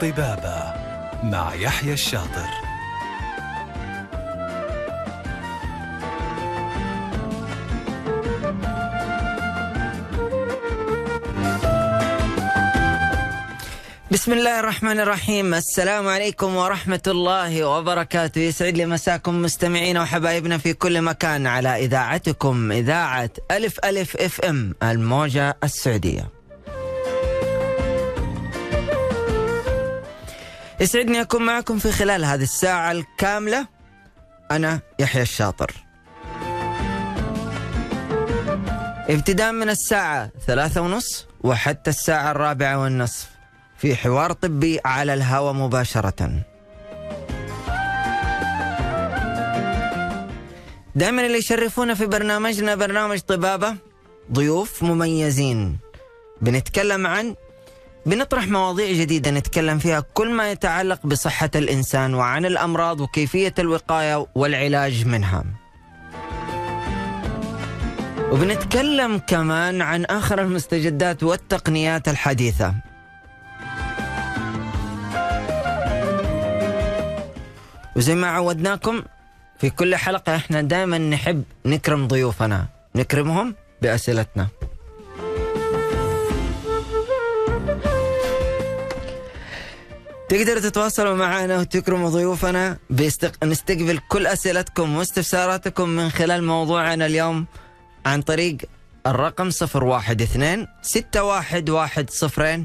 طبابة مع يحيى الشاطر. بسم الله الرحمن الرحيم. السلام عليكم ورحمة الله وبركاته. يسعد لي مساكم مستمعينا وحبايبنا في كل مكان على إذاعتكم إذاعة ألف ألف إف إم الموجة السعودية. يسعدني أكون معكم في خلال هذه الساعة الكاملة. أنا يحيى الشاطر. ابتداء من الساعة ثلاثة ونص وحتى الساعة الرابعة والنصف في حوار طبي على الهواء مباشرة. دائما اللي يشرفونا في برنامجنا برنامج طبابة ضيوف مميزين. بنتكلم عن بنطرح مواضيع جديدة نتكلم فيها كل ما يتعلق بصحة الإنسان وعن الأمراض وكيفية الوقاية والعلاج منها. وبنتكلم كمان عن آخر المستجدات والتقنيات الحديثة. وزي ما عودناكم في كل حلقة إحنا دائما نحب نكرم ضيوفنا. نكرمهم بأسئلتنا. تقدروا تتواصلوا معنا وتكرموا ضيوفنا بيستق... نستقبل كل أسئلتكم واستفساراتكم من خلال موضوعنا اليوم عن طريق الرقم 012 611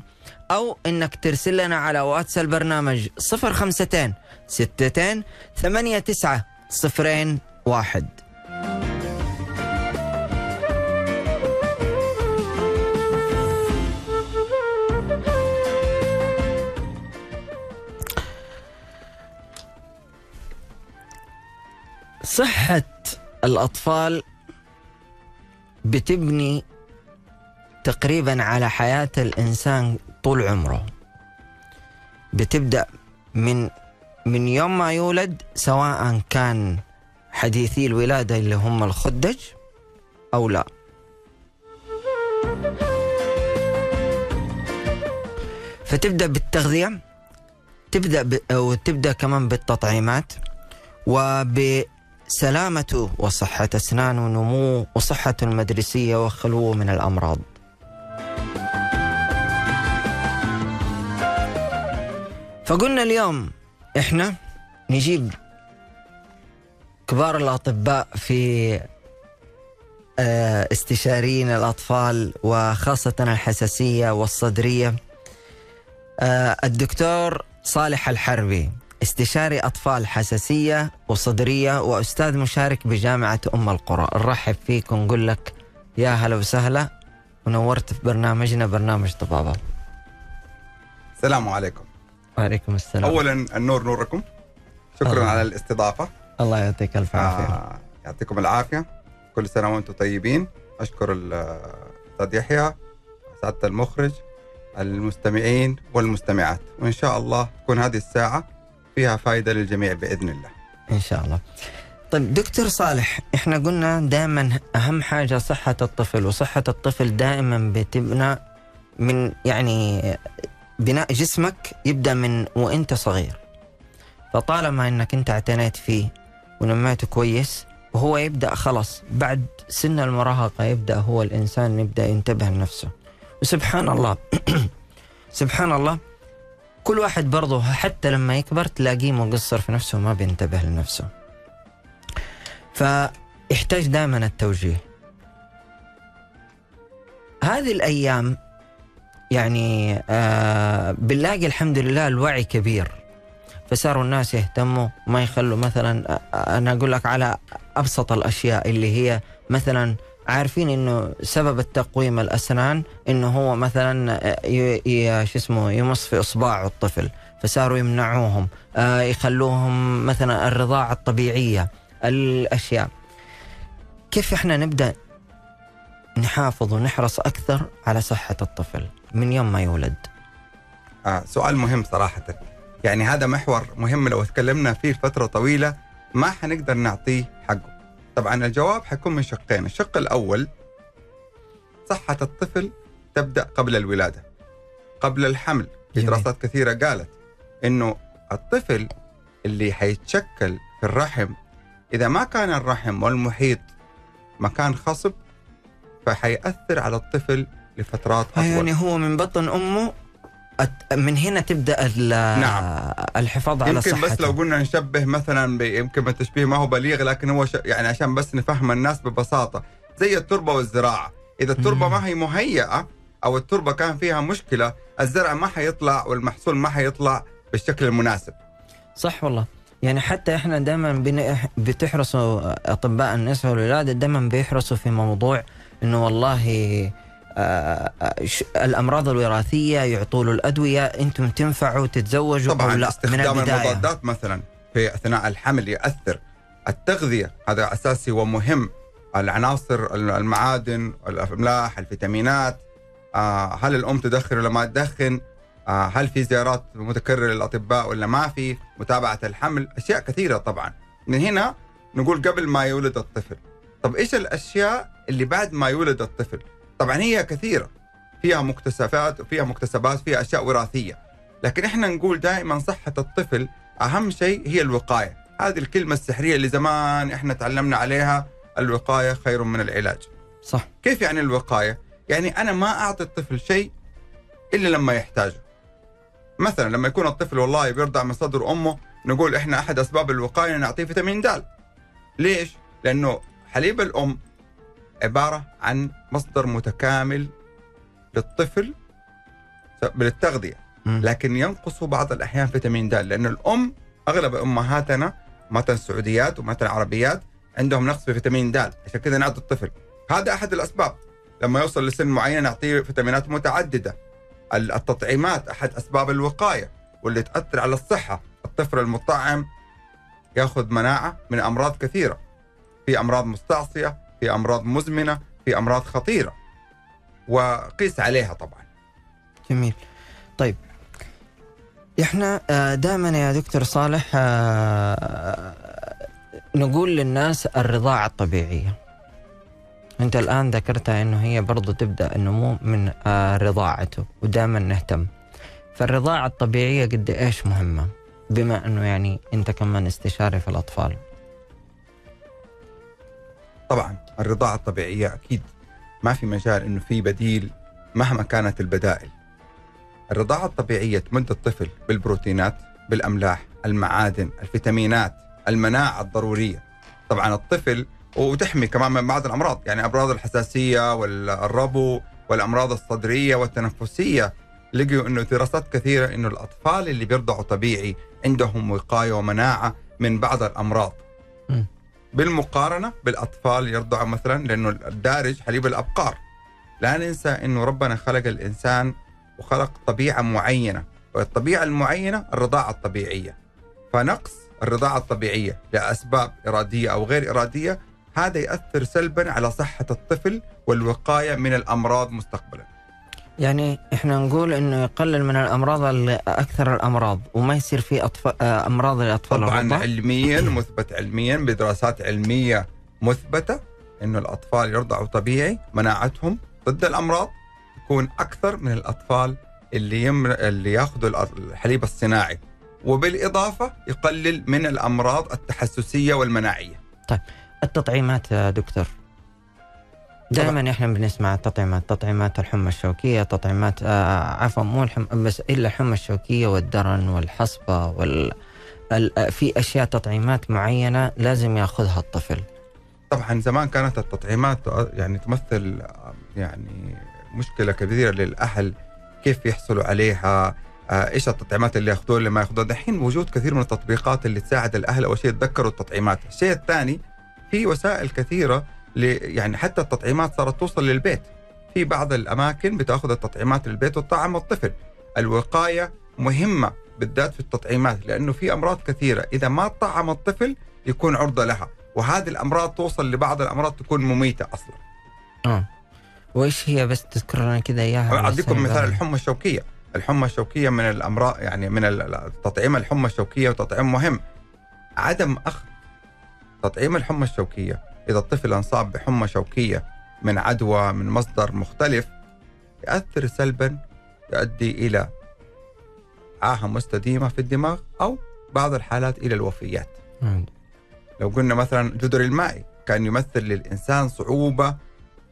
أو إنك ترسل لنا على واتس البرنامج 052 62 89 01 صحة الأطفال بتبني تقريبا على حياة الإنسان طول عمره. بتبدأ من من يوم ما يولد سواء كان حديثي الولادة اللي هم الخدج أو لا. فتبدأ بالتغذية تبدأ ب... وتبدأ كمان بالتطعيمات وبسلامته وصحة أسنانه ونموه وصحته المدرسية وخلوه من الأمراض. فقلنا اليوم إحنا نجيب كبار الأطباء في آه، استشاريين الأطفال وخاصة الحساسية والصدرية. آه، الدكتور صالح الحربي. استشاري أطفال حساسية وصدرية وأستاذ مشارك بجامعة أم القرى. نرحب فيك ونقول لك يا هلا وسهلا. ونورت في برنامجنا برنامج طبابة. السلام عليكم. وعليكم السلام. اولا النور نوركم. شكرا الله. على الاستضافة. الله يعطيك الف عافية. آه يعطيكم العافية. كل سنة وأنتم طيبين. أشكر الاستاذ يحيى سعاده المخرج المستمعين والمستمعات. وإن شاء الله تكون هذه الساعة فيها فائده للجميع بإذن الله. إن شاء الله. طيب دكتور صالح إحنا قلنا دائما أهم حاجة صحة الطفل وصحة الطفل دائما بتبنى من يعني بناء جسمك يبدأ من وإنت صغير. فطالما إنك إنت اعتنيت فيه ونميته كويس وهو يبدأ خلاص بعد سن المراهقة يبدأ هو الإنسان يبدأ ينتبه لنفسه. وسبحان الله سبحان الله كل واحد برضه حتى لما يكبر تلاقيه مقصر في نفسه وما بينتبه لنفسه. فيحتاج دائما التوجيه. هذه الأيام يعني آه بنلاقي الحمد لله الوعي كبير. فصاروا الناس يهتموا ما يخلوا مثلا آه، أنا أقول لك على أبسط الأشياء اللي هي مثلا عارفين إنه سبب التقويم الأسنان إنه هو مثلا آه، شو اسمه يمص في إصبعه الطفل فصاروا يمنعوهم آه، يخلوهم مثلا الرضاعة الطبيعية الأشياء. كيف إحنا نبدأ نحافظ ونحرص أكثر على صحة الطفل من يوم ما يولد؟ آه سؤال مهم صراحة. يعني هذا محور مهم لو تكلمنا فيه فترة طويلة ما حنقدر نعطيه حقه. طبعا الجواب حيكون من شقين. الشق الأول صحة الطفل تبدأ قبل الولادة. قبل الحمل. في. دراسات كثيرة قالت إنه الطفل اللي حيتشكل في الرحم إذا ما كان الرحم والمحيط مكان خصب فحيأثر على الطفل لفترات أطول. يعني هو من بطن أت- من هنا تبدأ نعم. الحفاظ على يمكن صحته بس لو قلنا نشبه مثلا يمكن التشبيه ما هو بليغ لكن هو ش... يعني عشان بس نفهم الناس ببساطة زي التربة والزراعة إذا التربة مم. ما هي مهيئة أو التربة كان فيها مشكلة الزرع ما حيطلع والمحصول ما حيطلع بالشكل المناسب صح والله يعني حتى إحنا دائما. بتحرصوا أطباء النساء والولاده دائما بيحرصوا في موضوع إنه والله الأمراض الوراثية يعطوا له الأدوية أنتم تنفعوا تتزوجوا طبعا لا؟ من استخدام البداية. المضادات مثلا في اثناء الحمل ياثر التغذية هذا أساسي ومهم. العناصر المعادن الاملاح الفيتامينات. آه هل الأم تدخن ولا ما تدخن؟ آه هل في زيارات متكررة للأطباء ولا ما في؟ متابعة الحمل أشياء كثيرة طبعا. من هنا نقول قبل ما يولد الطفل. طب إيش الأشياء اللي بعد ما يولد الطفل؟ طبعا هي كثيرة. فيها مكتسبات وفيها مكتسبات فيها أشياء وراثية. لكن إحنا نقول دائما صحة الطفل أهم شيء هي الوقاية. هذه الكلمة السحرية اللي زمان إحنا تعلمنا عليها الوقاية خير من العلاج. صح. كيف يعني الوقاية؟ يعني أنا ما أعطي الطفل شيء إلا لما يحتاجه. مثلا لما يكون الطفل والله بيرضع من صدر أمه نقول إحنا أحد أسباب الوقاية نعطيه فيتامين د. ليش؟ لأنه حليب الأم عبارة عن مصدر متكامل للطفل للتغذية. مم. لكن ينقص بعض الأحيان فيتامين د لأن الأم أغلب أمهاتنا مثلا السعوديات ومثلا العربيات عندهم نقص في فيتامين د. عشان كذا نعطي الطفل. هذا أحد الأسباب. لما يوصل لسن معين نعطيه فيتامينات متعددة. ال- التطعيمات أحد أسباب الوقاية واللي تأثر على الصحة. الطفل المطعم يأخذ مناعة من أمراض كثيرة. في أمراض مستعصية في أمراض مزمنة في أمراض خطيرة. وقيس عليها طبعا. جميل. طيب. إحنا دائما يا دكتور صالح آه، نقول للناس الرضاعة الطبيعية. أنت الآن ذكرتها إنه هي برضو تبدأ النمو من آه، رضاعته ودائما نهتم. فالرضاعة الطبيعية قد إيش مهمة؟ بما إنه يعني أنت كمان استشاري في الأطفال. طبعا. الرضاعة الطبيعية أكيد. ما في مجال إنه في بديل مهما كانت البدائل. الرضاعة الطبيعية تمد الطفل بالبروتينات بالأملاح المعادن الفيتامينات المناعة الضرورية. طبعا الطفل وتحمي كمان من بعض الأمراض يعني أمراض الحساسية والربو والأمراض الصدرية والتنفسية. لقوا إنه دراسات كثيرة إنه الأطفال اللي بيرضعوا طبيعي عندهم وقاية ومناعة من بعض الأمراض. م. بالمقارنة بالأطفال يرضعوا مثلا لأنه الدارج حليب الأبقار لا ننسى أنه ربنا خلق الإنسان وخلق طبيعة معينة والطبيعة المعينة الرضاعة الطبيعية فنقص الرضاعة الطبيعية لأسباب إرادية أو غير إرادية هذا يأثر سلبا على صحة الطفل والوقاية من الأمراض مستقبلا يعني إحنا نقول إنه يقلل من الأمراض ال- أكثر الأمراض وما يصير في أطفال آه، أمراض للأطفال طبعا الرضع. علميا مثبت علميا بدراسات علمية مثبتة أنه الأطفال يرضعوا طبيعي مناعتهم ضد الأمراض تكون أكثر من الأطفال اللي يم... اللي ياخذوا الحليب الصناعي. وبالإضافة يقلل من الأمراض التحسسية والمناعية. التطعيمات يا دكتور. دائما إحنا بنسمع التطعيمات تطعيمات الحمى الشوكية تطعيمات آه عفوا مو الحم بس إلا الحمى الشوكية والدرن والحصبة وال ال- آه، في أشياء تطعيمات معينة لازم يأخذها الطفل. طبعا زمان كانت التطعيمات يعني تمثل يعني مشكلة كبيرة للأهل كيف يحصلوا عليها آه، إيش التطعيمات اللي يأخذوها اللي ما يأخذوها. دحين وجود كثير من التطبيقات اللي تساعد الأهل أول شيء يتذكروا التطعيمات. الشيء الثاني في وسائل كثيرة يعني حتى التطعيمات صارت توصل للبيت. في بعض الأماكن بتأخذ التطعيمات للبيت وتطعم الطفل الوقاية مهمة بالذات في التطعيمات لأنه في أمراض كثيرة. إذا ما طعم الطفل يكون عرضة لها وهذه الأمراض توصل لبعض الأمراض تكون مميتة أصلا. آه. وإيش هي بس تذكر لنا كذا اياها أعطيكم مثال الحمى الشوكية. الحمى الشوكية من الأمراض يعني من التطعيم الحمى الشوكية وتطعيم مهم. عدم أخذ تطعيم الحمى الشوكية إذا الطفل انصاب بحمى شوكية من عدوى من مصدر مختلف يؤثر سلبا يؤدي إلى عاهة مستديمة في الدماغ أو بعض الحالات إلى الوفيات. مم. لو قلنا مثلا الجدر المائي كان يمثل للإنسان صعوبة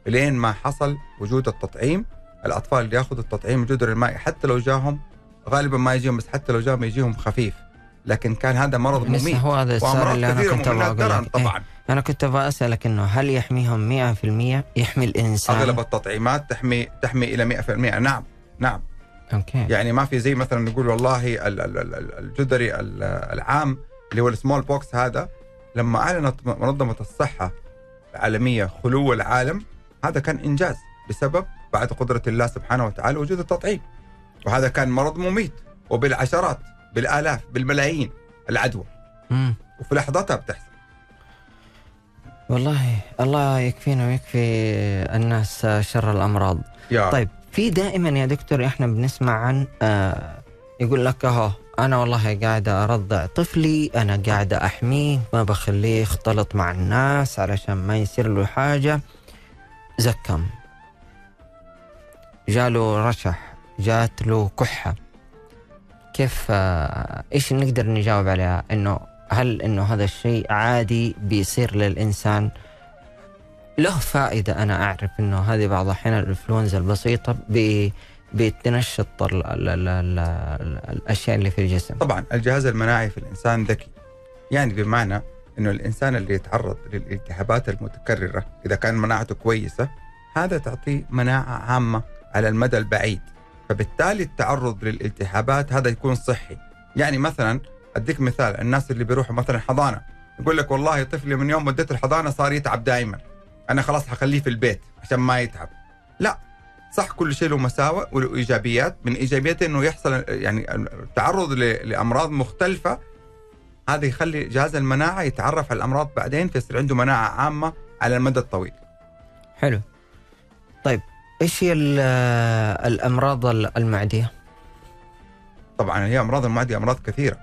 لين ما حصل وجود التطعيم الأطفال اللي يأخذوا التطعيم الجدر المائي حتى لو جاهم غالبا ما يجيهم بس حتى لو جاهم يجيهم خفيف لكن كان هذا مرض مميت هو هذا السؤال اللي أنا كنت أبغى الدرن لك إيه. أنا كنت أبغى أسألك إنه هل يحميهم 100% يحمي الإنسان؟ أغلب التطعيمات تحمي تحمي إلى 100% نعم نعم. okay. يعني ما في زي مثلا نقول والله ال- ال- ال- الجدري ال- العام اللي هو ال smallpox هذا لما أعلنت منظمة الصحة العالمية خلو العالم هذا كان إنجاز بسبب بعد قدرة الله سبحانه وتعالى وجود التطعيم. وهذا كان مرض مميت وبالعشرات بالآلاف بالملايين العدوى. مم. وفي لحظتها بتحصل. والله الله يكفينا ويكفي الناس شر الأمراض. يا. طيب في دائما يا دكتور إحنا بنسمع عن آه يقول لك أهو أنا والله قاعدة أرضع طفلي أنا قاعدة أحميه ما بخليه يختلط مع الناس علشان ما يصير له حاجة. زكم جاله رشح جات له كحة. كيف آه إيش نقدر نجاوب عليها؟ إنه هل إنه هذا الشيء عادي بيصير للإنسان؟ له فائدة أنا أعرف أنه هذه بعض الأحيان الإنفلونزا البسيطة بي بتنشط ال ال ال ال ال الأشياء اللي في الجسم. طبعا الجهاز المناعي في الإنسان ذكي. يعني بمعنى إنه الإنسان اللي يتعرض للالتهابات المتكررة إذا كان مناعته كويسة هذا تعطيه مناعة عامة على المدى البعيد. فبالتالي التعرض للالتهابات هذا يكون صحي. يعني مثلا أديك مثال الناس اللي بيروحوا مثلا حضانة يقول لك والله طفلي من يوم وديته الحضانة صار يتعب دائما أنا خلاص حخليه في البيت عشان ما يتعب. لا صح كل شيء له مساوئ وله إيجابيات من ايجابياته إنه يحصل يعني التعرض لأمراض مختلفة هذا يخلي جهاز المناعة يتعرف على الأمراض بعدين فيصير عنده مناعة عامة على المدى الطويل. حلو. طيب إيش هي ال- الأمراض المعدية؟ طبعا هي أمراض المعديه أمراض كثيرة.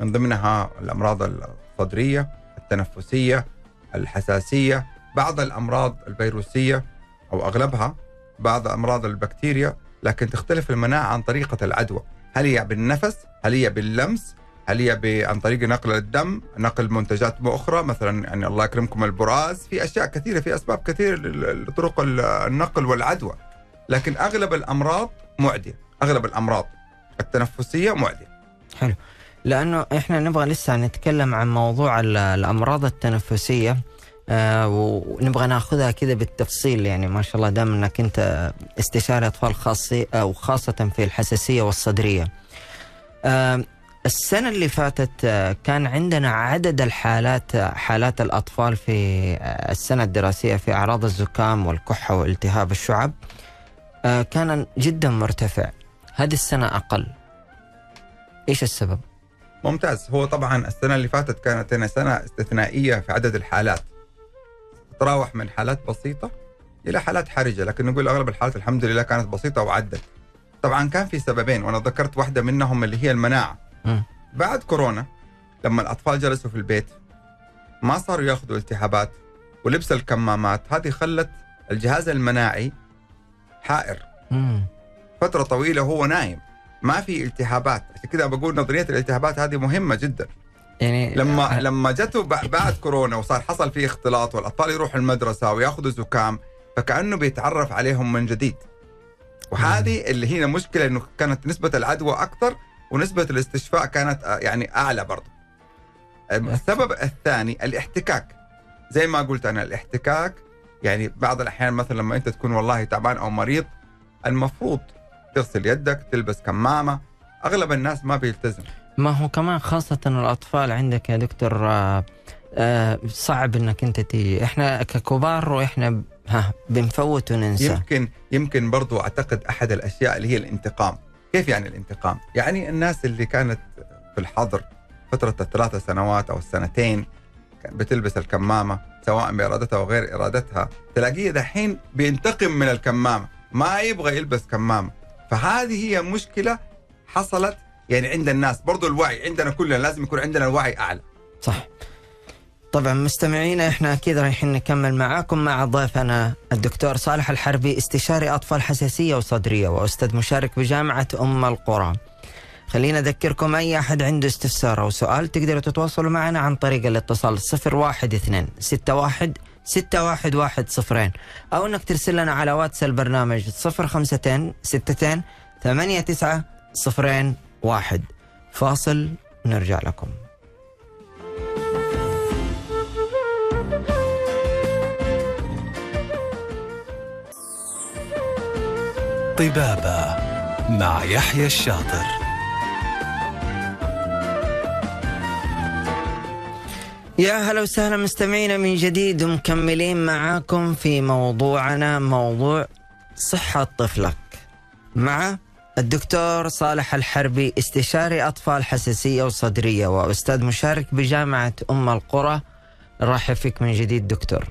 من ضمنها الأمراض الصدرية التنفسية الحساسية بعض الأمراض الفيروسية أو أغلبها بعض أمراض البكتيريا لكن تختلف المناعة عن طريقة العدوى. هل هي بالنفس؟ هل هي باللمس؟ هل هي عن طريق نقل الدم نقل منتجات أخرى مثلا يعني الله يكرمكم البراز. في أشياء كثيرة في أسباب كثيرة لطرق ال- النقل والعدوى. لكن أغلب الأمراض معدية. أغلب الأمراض التنفسية معدية. لأنه إحنا نبغى لسه نتكلم عن موضوع ال- الأمراض التنفسية آه ونبغى ناخذها كذا بالتفصيل يعني ما شاء الله دام إنك أنت استشاري أطفال خاصي أو خاصة في الحساسية والصدرية. السنة اللي فاتت آه كان عندنا عدد الحالات آه، حالات الأطفال في السنة الدراسية في أعراض الزكام والكحة والتهاب الشعب كان جدا مرتفع. هذه السنة أقل. إيش السبب؟ ممتاز. هو طبعا السنة اللي فاتت كانت هنا سنة استثنائية في عدد الحالات. تتراوح من حالات بسيطة إلى حالات حرجة لكن نقول أغلب الحالات الحمد لله كانت بسيطة وعدت. طبعا كان في سببين وأنا ذكرت واحدة منهم اللي هي المناعة. مم. بعد كورونا لما الأطفال جلسوا في البيت ما صاروا ياخذوا التهابات ولبس الكمامات هذه خلت الجهاز المناعي حائر. مم. فترة طويلة هو نايم. ما في التهابات. عشان كذا بقول نظرية الالتهابات هذه مهمة جدا. يعني لما لما جته بعد كورونا وصار حصل فيه اختلاط والأطفال يروحوا المدرسة وياخذوا زكام فكأنه بيتعرف عليهم من جديد. وهذه اللي هي مشكلة إنه كانت نسبة العدوى أكثر ونسبة الاستشفاء كانت آه، يعني أعلى برضه. السبب الثاني الاحتكاك. زي ما قلت أنا الاحتكاك يعني بعض الأحيان مثلا لما أنت تكون والله تعبان أو مريض المفروض تغسل يدك تلبس كمامة. أغلب الناس ما بيلتزم. ما هو كمان خاصة الأطفال عندك يا دكتور آه، آه، صعب إنك أنت تيجي إحنا ككبار وإحنا ب- ها بنفوت وننسى. يمكن يمكن برضو أعتقد أحد الأشياء اللي هي الانتقام. كيف يعني الانتقام؟ يعني الناس اللي كانت في الحظر فترة الثلاث سنوات أو السنتين بتلبس الكمامة سواء بإرادتها أو غير إرادتها تلاقيه دحين بينتقم من الكمامة. ما يبغى يلبس كمامة. فهذه هي مشكلة حصلت يعني عند الناس. برضو الوعي عندنا كلنا لازم يكون عندنا الوعي أعلى. صح. طبعا مستمعينا إحنا أكيد رايحين نكمل معاكم. مع ضيفنا الدكتور صالح الحربي استشاري أطفال حساسية وصدرية وأستاذ مشارك بجامعة أم القرى. خلينا أذكركم أي أحد عنده استفسار أو سؤال تقدروا تتواصلوا معنا عن طريق الاتصال 012 61 611 صفرين. أو أنك ترسل لنا على واتس البرنامج 052 62 89 صفرين واحد. فاصل نرجع لكم. طبابة مع يحيى الشاطر. يا هلا وسهلا مستمعينا من جديد ومكملين معاكم في موضوعنا موضوع صحة طفلك مع الدكتور صالح الحربي استشاري أطفال حساسية وصدرية وأستاذ مشارك بجامعة أم القرى. رحب فيك من جديد دكتور.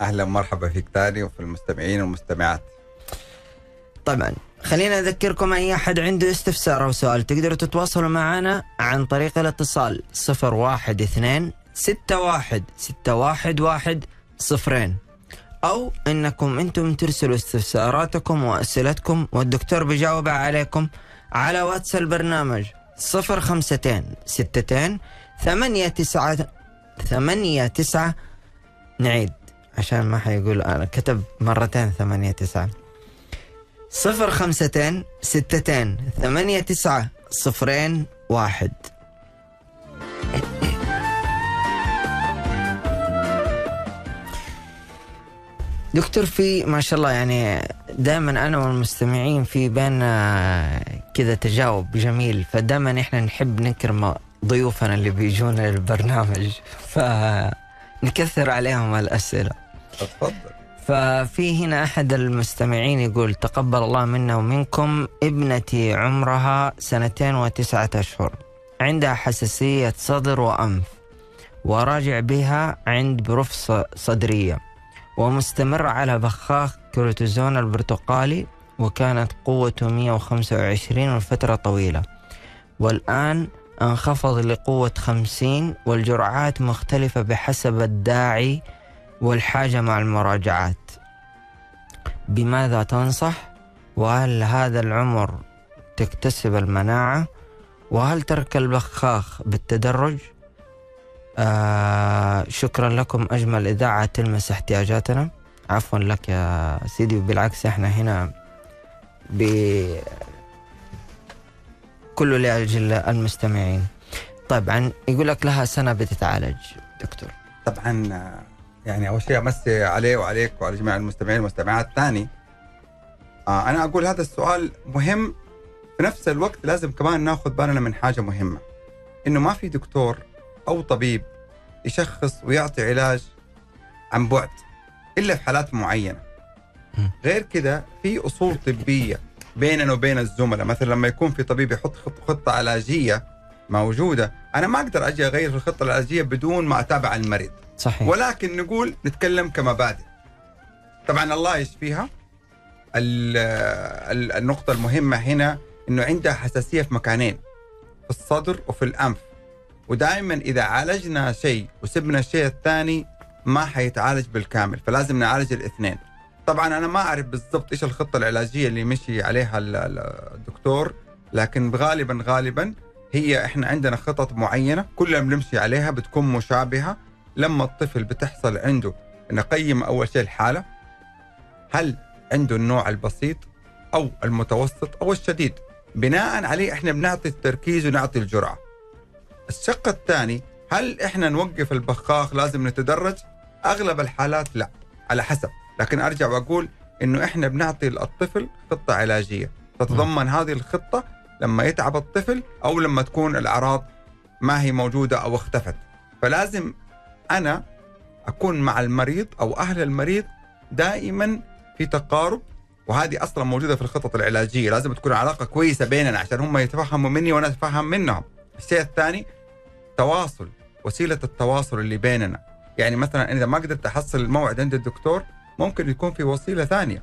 أهلا ومرحبا فيك تاني وفي المستمعين والمستمعات. طبعا. خلينا أذكركم أي أحد عنده استفسار أو سؤال تقدروا تتواصلوا معنا عن طريق الاتصال 012 61 611 صفرين. أو أنكم أنتم ترسلوا استفساراتكم وأسئلتكم والدكتور بيجاوب عليكم على واتس البرنامج 052 62 8 9 8 9 نعيد عشان ما حيقول أنا كتب مرتين 8 9 صفر خمستين ستتين ثمانية تسعة صفرين واحد. دكتور في ما شاء الله يعني دائما أنا والمستمعين في بيننا كذا تجاوب جميل فدائما إحنا نحب نكرم ضيوفنا اللي بيجونا للبرنامج فنكثر عليهم الأسئلة. تفضل. ففي هنا أحد المستمعين يقول تقبل الله منا ومنكم ابنتي عمرها سنتين وتسعة أشهر عندها حساسية صدر وأنف وراجع بها عند prof صدرية ومستمر على بخاخ كورتيزون البرتقالي وكانت قوته 125 لفترة طويلة. والآن انخفض لقوة 50 والجرعات مختلفة بحسب الداعي والحاجة مع المراجعات. بماذا تنصح؟ وهل هذا العمر تكتسب المناعة؟ وهل ترك البخاخ بالتدرج؟ آه شكرا لكم أجمل إذاعة تلمس احتياجاتنا. عفوا لك يا سيدي وبالعكس إحنا هنا ب كله لأجل المستمعين. طبعا يقول لك لها سنة بتتعالج دكتور. طبعا يعني أول شيء أمسي عليه وعليك وعلى جميع المستمعين والمستمعات. ثاني آه أنا أقول هذا السؤال مهم. في نفس الوقت لازم كمان ناخذ بالنا من حاجة مهمة إنه ما في دكتور أو طبيب يشخص ويعطي علاج عن بعد إلا في حالات معينة. غير كده في أصول طبية بيننا وبين الزملاء. مثلا لما يكون في طبيب يحط خط- خطة علاجية موجودة أنا ما أقدر أجي أغير في الخطة العلاجية بدون ما أتابع المريض. صحيح. ولكن نقول نتكلم كمبادئ طبعا الله يشفيها. ال- ال- النقطة المهمة هنا إنه عندها حساسية في مكانين في الصدر وفي الأنف. ودائما إذا عالجنا شيء وسبنا الشيء الثاني ما حيتعالج بالكامل فلازم نعالج الاثنين. طبعا أنا ما أعرف بالضبط إيش الخطة العلاجية اللي مشي عليها ال- ال- الدكتور لكن غالبا غالبا هي إحنا عندنا خطط معينة كلنا بنمشي عليها بتكون مشابهة. لما الطفل بتحصل عنده نقيم أول شيء الحاله هل عنده النوع البسيط أو المتوسط أو الشديد؟ بناء عليه إحنا بنعطي التركيز ونعطي الجرعه الشق الثاني هل إحنا نوقف البخاخ لازم نتدرج؟ أغلب الحالات لا على حسب. لكن أرجع وأقول إنه إحنا بنعطي الطفل خطة علاجية. تتضمن هذه الخطة لما يتعب الطفل أو لما تكون الأعراض ما هي موجودة أو اختفت. فلازم أنا أكون مع المريض أو أهل المريض دائما في تقارب وهذه أصلا موجودة في الخطط العلاجية. لازم تكون علاقة كويسة بيننا عشان هم يتفهموا مني وأنا أتفهم منهم. الشيء الثاني تواصل وسيلة التواصل اللي بيننا. يعني مثلا إذا ما قدرت أحصل الموعد عند الدكتور ممكن يكون في وسيلة ثانية.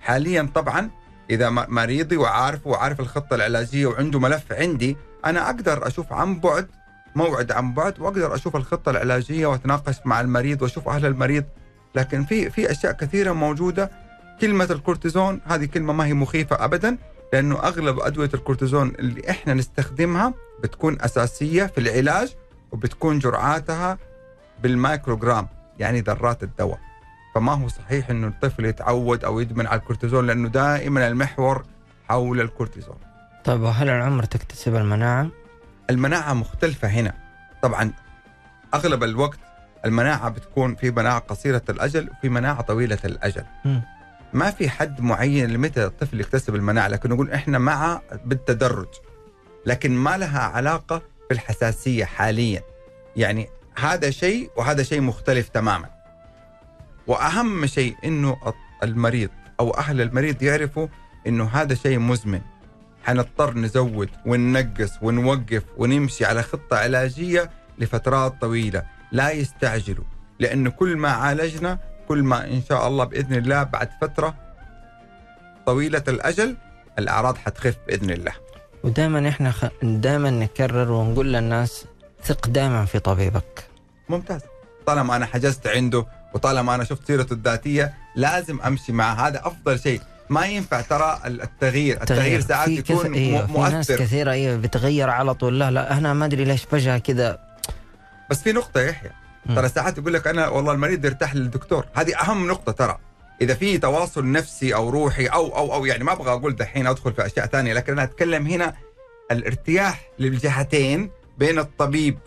حاليا طبعا إذا مريضي وعارفه وعارف الخطة العلاجية وعنده ملف عندي أنا أقدر أشوف عن بعد موعد عن بعد وأقدر أشوف الخطة العلاجية وأتناقش مع المريض وأشوف أهل المريض. لكن في في أشياء كثيرة موجودة. كلمة الكورتيزون هذه كلمة ما هي مخيفة ابدا لأنه أغلب أدوية الكورتيزون اللي إحنا نستخدمها بتكون أساسية في العلاج وبتكون جرعاتها بالمايكروغرام يعني ذرات الدواء. فما هو صحيح إنه الطفل يتعود أو يدمن على الكورتيزون لأنه دائما المحور حول الكورتيزون. طيب وهل العمر تكتسب المناعة؟ المناعة مختلفة هنا. طبعا أغلب الوقت المناعة بتكون في مناعة قصيرة الأجل وفي مناعة طويلة الأجل. مم. ما في حد معين لمتى الطفل يكتسب المناعة؟ لكن نقول إحنا مع بالتدرج. لكن ما لها علاقة بالحساسية حاليا. يعني هذا شيء وهذا شيء مختلف تماما. وأهم شيء إنه المريض أو أهل المريض يعرفوا إنه هذا شيء مزمن. حنضطر نزود وننقص ونوقف ونمشي على خطة علاجية لفترات طويلة. لا يستعجلوا لأنه كل ما عالجنا كل ما إن شاء الله بإذن الله بعد فترة طويلة الأجل الأعراض حتخف بإذن الله. ودائما إحنا خ... دائما نكرر ونقول للناس ثق دائما في طبيبك. ممتاز. طالما أنا حجزت عنده وطالما أنا شفت سيرته الذاتية لازم أمشي مع هذا أفضل شيء. ما ينفع ترى التغيير. التغيير ساعات يكون كث... أيوة. م- في ناس مؤثر. كثيرة أيوة بتغير على طول. لا لا أنا ما أدري ليش فجأة كذا. بس في نقطة يا يحيى. ترى ساعات يقول لك أنا والله المريض يرتاح للدكتور. هذه أهم نقطة ترى. إذا في تواصل نفسي أو روحي أو أو أو يعني ما أبغى أقول دحين أدخل في أشياء ثانية لكن أنا أتكلم هنا الارتياح للجهتين بين الطبيب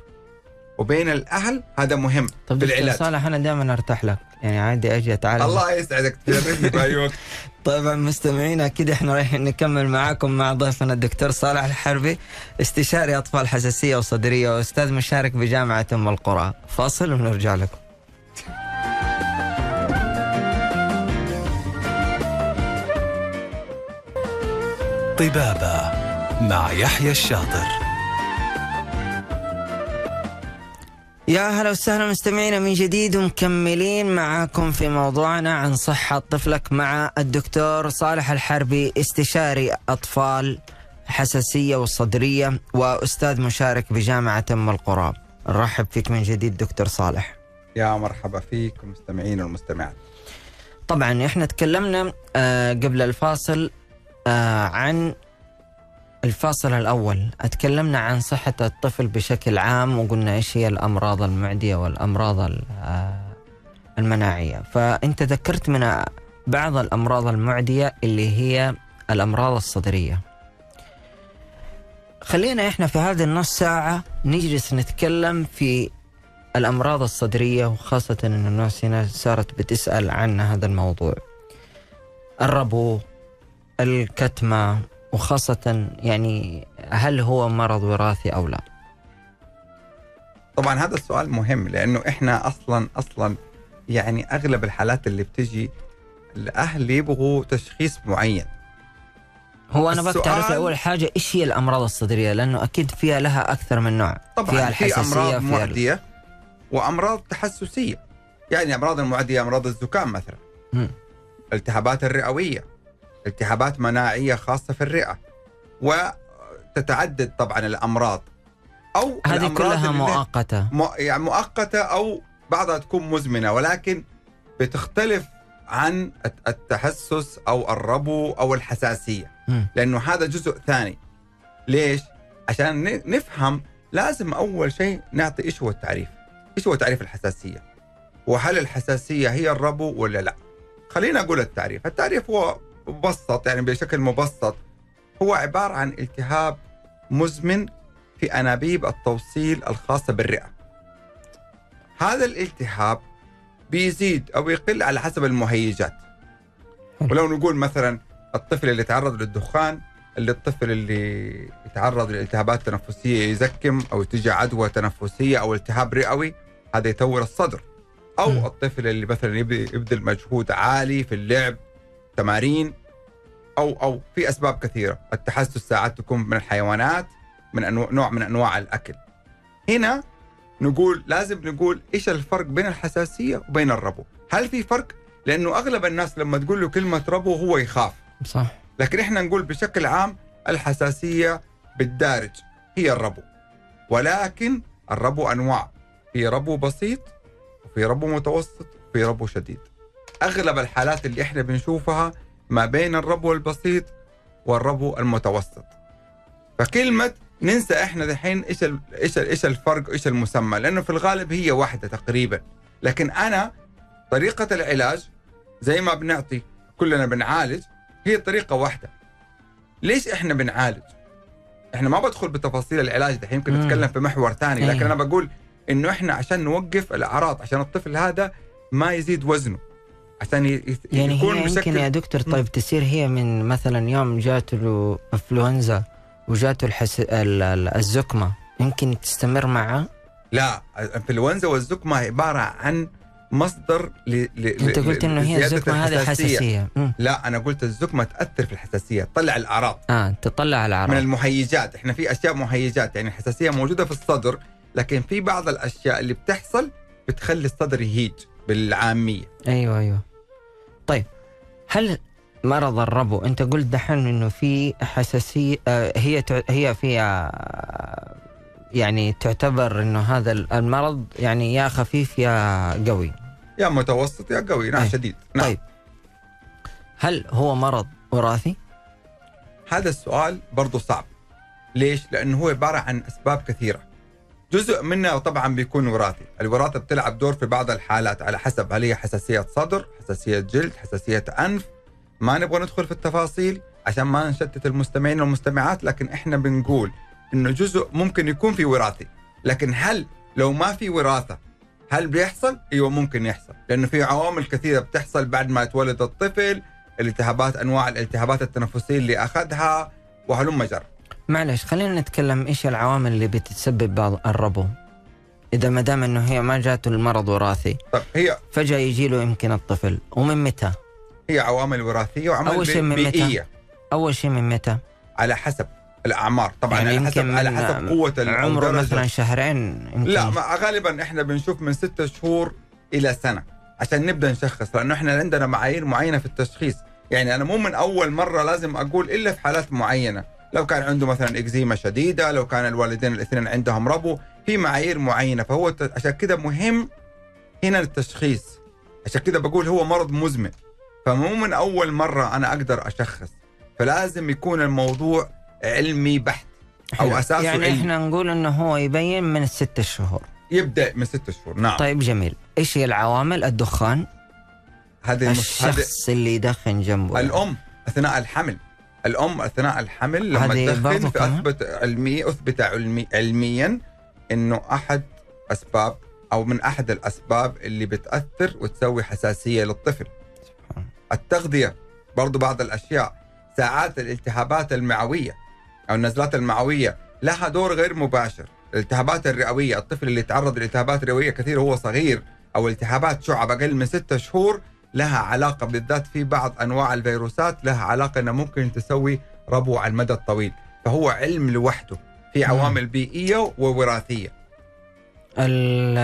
وبين الأهل هذا مهم طب في دكتور العلاج. صالح أنا دائما أرتاح لك. يعني عادي أجي أتعالج الله يسعدك. تجربني باي وقت. طبعا مستمعينا كده إحنا رايحين نكمل معاكم مع ضيفنا الدكتور صالح الحربي استشاري أطفال حساسية وصدرية وأستاذ مشارك بجامعة أم القرى. فاصل ونرجع لكم. طبابة مع يحيى الشاطر. يا هلا وسهلا مستمعينا من جديد ومكملين معاكم في موضوعنا عن صحة طفلك مع الدكتور صالح الحربي استشاري أطفال حساسية والصدرية وأستاذ مشارك بجامعة أم القرى نرحب فيك من جديد دكتور صالح. يا مرحبا فيك المستمعين والمستمعات. طبعا إحنا تكلمنا آه قبل الفاصل آه عن الفاصل الأول. أتكلمنا عن صحة الطفل بشكل عام وقلنا إيش هي الأمراض المعدية والأمراض ال- آه، المناعية. فأنت ذكرت من بعض الأمراض المعدية اللي هي الأمراض الصدرية. خلينا إحنا في هذه النص ساعة نجلس نتكلم في الأمراض الصدرية وخاصة أن الناس هنا صارت بتسأل عن هذا الموضوع. الربو الكتمة وخاصة يعني هل هو مرض وراثي أو لا؟ طبعا هذا السؤال مهم لأنه إحنا أصلا أصلا يعني أغلب الحالات اللي بتجي الأهل يبغوا تشخيص معين. هو أنا السؤال- بتعرف أول حاجة إيش هي الأمراض الصدرية؟ لأنه أكيد فيها لها أكثر من نوع. طبعا فيها في الحساسية أمراض ال- معدية وأمراض تحسسية. يعني أمراض المعدية أمراض الزكام مثلا. مم. التهابات الرئوية. التهابات مناعية خاصة في الرئة وتتعدد طبعا الأمراض. أو هذه الأمراض كلها اللي- مؤقتة. م- يعني مؤقتة أو بعضها تكون مزمنة ولكن بتختلف عن الت- التحسس أو الربو أو الحساسية. مم. لأنه هذا جزء ثاني. ليش؟ عشان نفهم لازم أول شيء نعطي إيش هو التعريف. إيش هو تعريف الحساسية؟ وهل الحساسية هي الربو ولا لا؟ خلينا أقول التعريف. التعريف هو مبسط يعني بشكل مبسط. هو عبارة عن التهاب مزمن في أنابيب التوصيل الخاصة بالرئة. هذا الالتهاب بيزيد أو يقل على حسب المهيجات. ولو نقول مثلا الطفل اللي يتعرض للدخان اللي الطفل اللي يتعرض لالتهابات تنفسيه يزكم أو تجي عدوى تنفسية أو التهاب رئوي هذا يطور الصدر. مم. الطفل اللي مثلا يبذ- يبذل مجهود عالي في اللعب تمارين أو أو في أسباب كثيرة. التحسس ساعات تكون من الحيوانات من أنواع نوع من أنواع الأكل. هنا نقول لازم نقول إيش الفرق بين الحساسية وبين الربو. هل في فرق؟ لأنه أغلب الناس لما تقول له كلمة ربو هو يخاف. صح. لكن إحنا نقول بشكل عام الحساسية بالدارج هي الربو. ولكن الربو أنواع. في ربو بسيط وفي ربو متوسط وفي ربو شديد. أغلب الحالات اللي إحنا بنشوفها ما بين الربو البسيط والربو المتوسط. فكلمة ننسى إحنا دحين إيش إيش إيش الفرق إيش المسمى لأنه في الغالب هي واحدة تقريبا. لكن أنا طريقة العلاج زي ما بنعطي كلنا بنعالج هي طريقة واحدة. ليش إحنا بنعالج؟ إحنا ما بدخل بتفاصيل العلاج دحين يمكن. نتكلم في محور ثاني. لكن أيوة. أنا بقول إنه إحنا عشان نوقف الأعراض عشان الطفل هذا ما يزيد وزنه. عشان يعني يكون هي يمكن يا دكتور طيب تصير هي من مثلا يوم جاته له إنفلونزا وجاته الحس... ال- ال- الزكمة يمكن تستمر معه؟ لا الانفلونزا والزكمة عبارة عن مصدر ل... ل... أنت قلت إنه هي الزكمة هذه. حساسية. مم. لا أنا قلت الزكمة تأثر في الحساسية تطلع الأعراض. آه تطلع من الاعراض المهيجات. إحنا في أشياء مهيجات يعني الحساسيه موجودة في الصدر لكن في بعض الأشياء اللي بتحصل بتخلي الصدر يهيج. بالعامية أيوه أيوه طيب هل مرض الربو أنت قلت دحين إنه في حساسية آه، هي هي فيها آه، يعني تعتبر إنه هذا المرض يعني يا خفيف يا قوي يا متوسط يا قوي نعم أي. شديد نعم. طيب هل هو مرض وراثي؟ هذا السؤال برضه صعب ليش؟ لأنه هو عبارة عن أسباب كثيرة جزء منها طبعا بيكون وراثي. الوراثة بتلعب دور في بعض الحالات على حسب هل هي حساسية صدر حساسية جلد حساسية أنف. ما نبغى ندخل في التفاصيل عشان ما نشتت المستمعين والمستمعات لكن إحنا بنقول إنه جزء ممكن يكون في وراثي. لكن هل لو ما في وراثة هل بيحصل؟ أيوه ممكن يحصل لأنه في عوامل كثيرة بتحصل بعد ما يتولد الطفل الالتهابات أنواع الالتهابات التنفسية اللي أخذها وهلم جر معلش خلينا نتكلم إيش العوامل اللي بتسبب بعض الربو. إذا ما دام إنه هي ما جاته المرض وراثي طب هي فجأة يجي له يمكن الطفل. ومن متى؟ هي عوامل وراثية وعوامل أول شيء من متى؟ بيئية. أول شيء من متى؟ على حسب الأعمار. طبعا يعني على حسب على حسب قوة عمره مثلا شهرين يمكن. لا ما غالبا إحنا بنشوف من ستة شهور إلى سنة عشان نبدأ نشخص لأنه إحنا عندنا معايير معينة في التشخيص. يعني أنا مو من أول مرة لازم أقول إلا في حالات معينة. لو كان عنده مثلا إكزيما شديدة لو كان الوالدين الاثنين عندهم ربو في معايير معينة. فهو عشان كده مهم هنا التشخيص. عشان كده بقول هو مرض مزمن. فمو من أول مرة أنا أقدر أشخص. فلازم يكون الموضوع علمي بحت أو. أساسه يعني علمي. إحنا نقول إنه هو يبين من الست شهور. يبدأ من ست شهور. نعم. طيب جميل. إيش هي العوامل؟ الدخان. هذه الشخص اللي يدخن جنبه. الأم أثناء الحمل. الأم أثناء الحمل لما تدخن؟ فأثبت علمي أثبت علمي علميا إنه أحد أسباب أو من أحد الأسباب اللي بتأثر وتسوي حساسية للطفل. التغذية برضو بعض الأشياء ساعات الالتهابات المعوية أو النزلات المعوية لها دور غير مباشر الالتهابات الرئوية الطفل اللي يتعرض لالتهابات رئوية كثير وهو صغير أو التهابات شعب أقل من ستة شهور لها علاقة بالذات في بعض أنواع الفيروسات لها علاقة إنها ممكن تسوي ربو على المدى الطويل. فهو علم لوحده في. عوامل بيئية ووراثية. ال-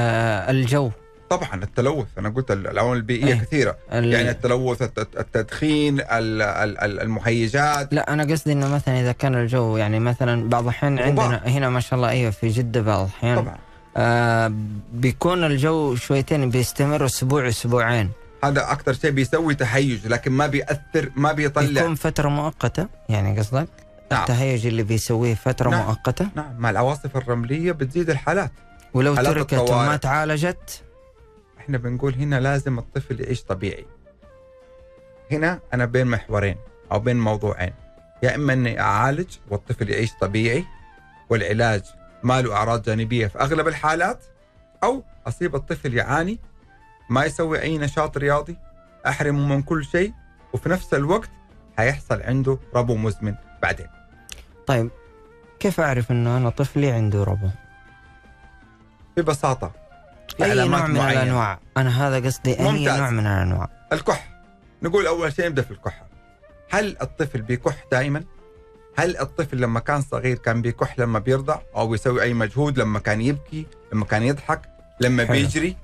الجو. طبعا التلوث أنا قلت العوامل البيئية إيه. كثيرة. ال- يعني التلوث الت- التدخين ال- ال- ال- المهيجات. لا أنا قصدي إنه مثلا إذا كان الجو يعني مثلا بعض الأحيان. عندنا هنا ما شاء الله أيوه في جدة بعض الأحيان. طبعا. آه بيكون الجو شويتين بيستمر أسبوع أسبوعين. هذا أكثر شيء بيسوي تهيج لكن ما بيأثر ما بيطلع. يكون فترة مؤقتة يعني قصدك؟ نعم. التهيج اللي بيسويه فترة نعم. مؤقتة؟ نعم مع العواصف الرملية بتزيد الحالات. ولو حالات تركت الطوارئ. وما تعالجت؟ إحنا بنقول هنا لازم الطفل يعيش طبيعي. هنا أنا بين محورين أو بين موضوعين. يا إما إني أعالج والطفل يعيش طبيعي والعلاج ما له أعراض جانبية في أغلب الحالات أو أصيب الطفل يعاني ما يسوي أي نشاط رياضي أحرمه من كل شيء وفي نفس الوقت حيحصل عنده ربو مزمن بعدين طيب كيف أعرف إنه أنا طفلي عنده ربو؟ أي علامات نوع من معينة. الأنواع أنا هذا قصدي أي ممتاز. نوع من الأنواع الكح نقول أول شيء نبدأ في الكحة هل الطفل بيكح دائما هل الطفل لما كان صغير كان بيكح لما بيرضع أو بيسوي أي مجهود لما كان يبكي لما كان يضحك لما حلو. بيجري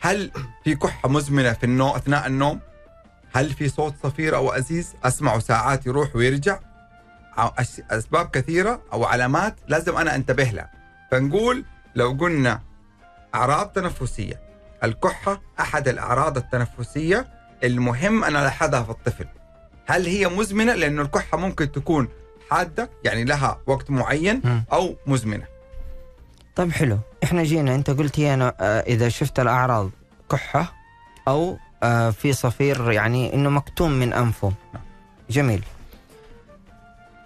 هل في كحة مزمنة في النوم أثناء النوم؟ هل في صوت صفير أو أزيز؟ اسمعه ساعات يروح ويرجع؟ أسباب كثيرة أو علامات لازم أنا أنتبه لها. فنقول لو قلنا أعراض تنفسية الكحة أحد الأعراض التنفسية المهم أنا لاحظها في الطفل. هل هي مزمنة؟ لأنه الكحة ممكن تكون حادة يعني لها وقت معين. أو مزمنة. طيب حلو. إحنا جينا أنت قلت لي أنا آه، إذا شفت الأعراض كحة أو آه، في صفير يعني إنه مكتوم من أنفه. جميل.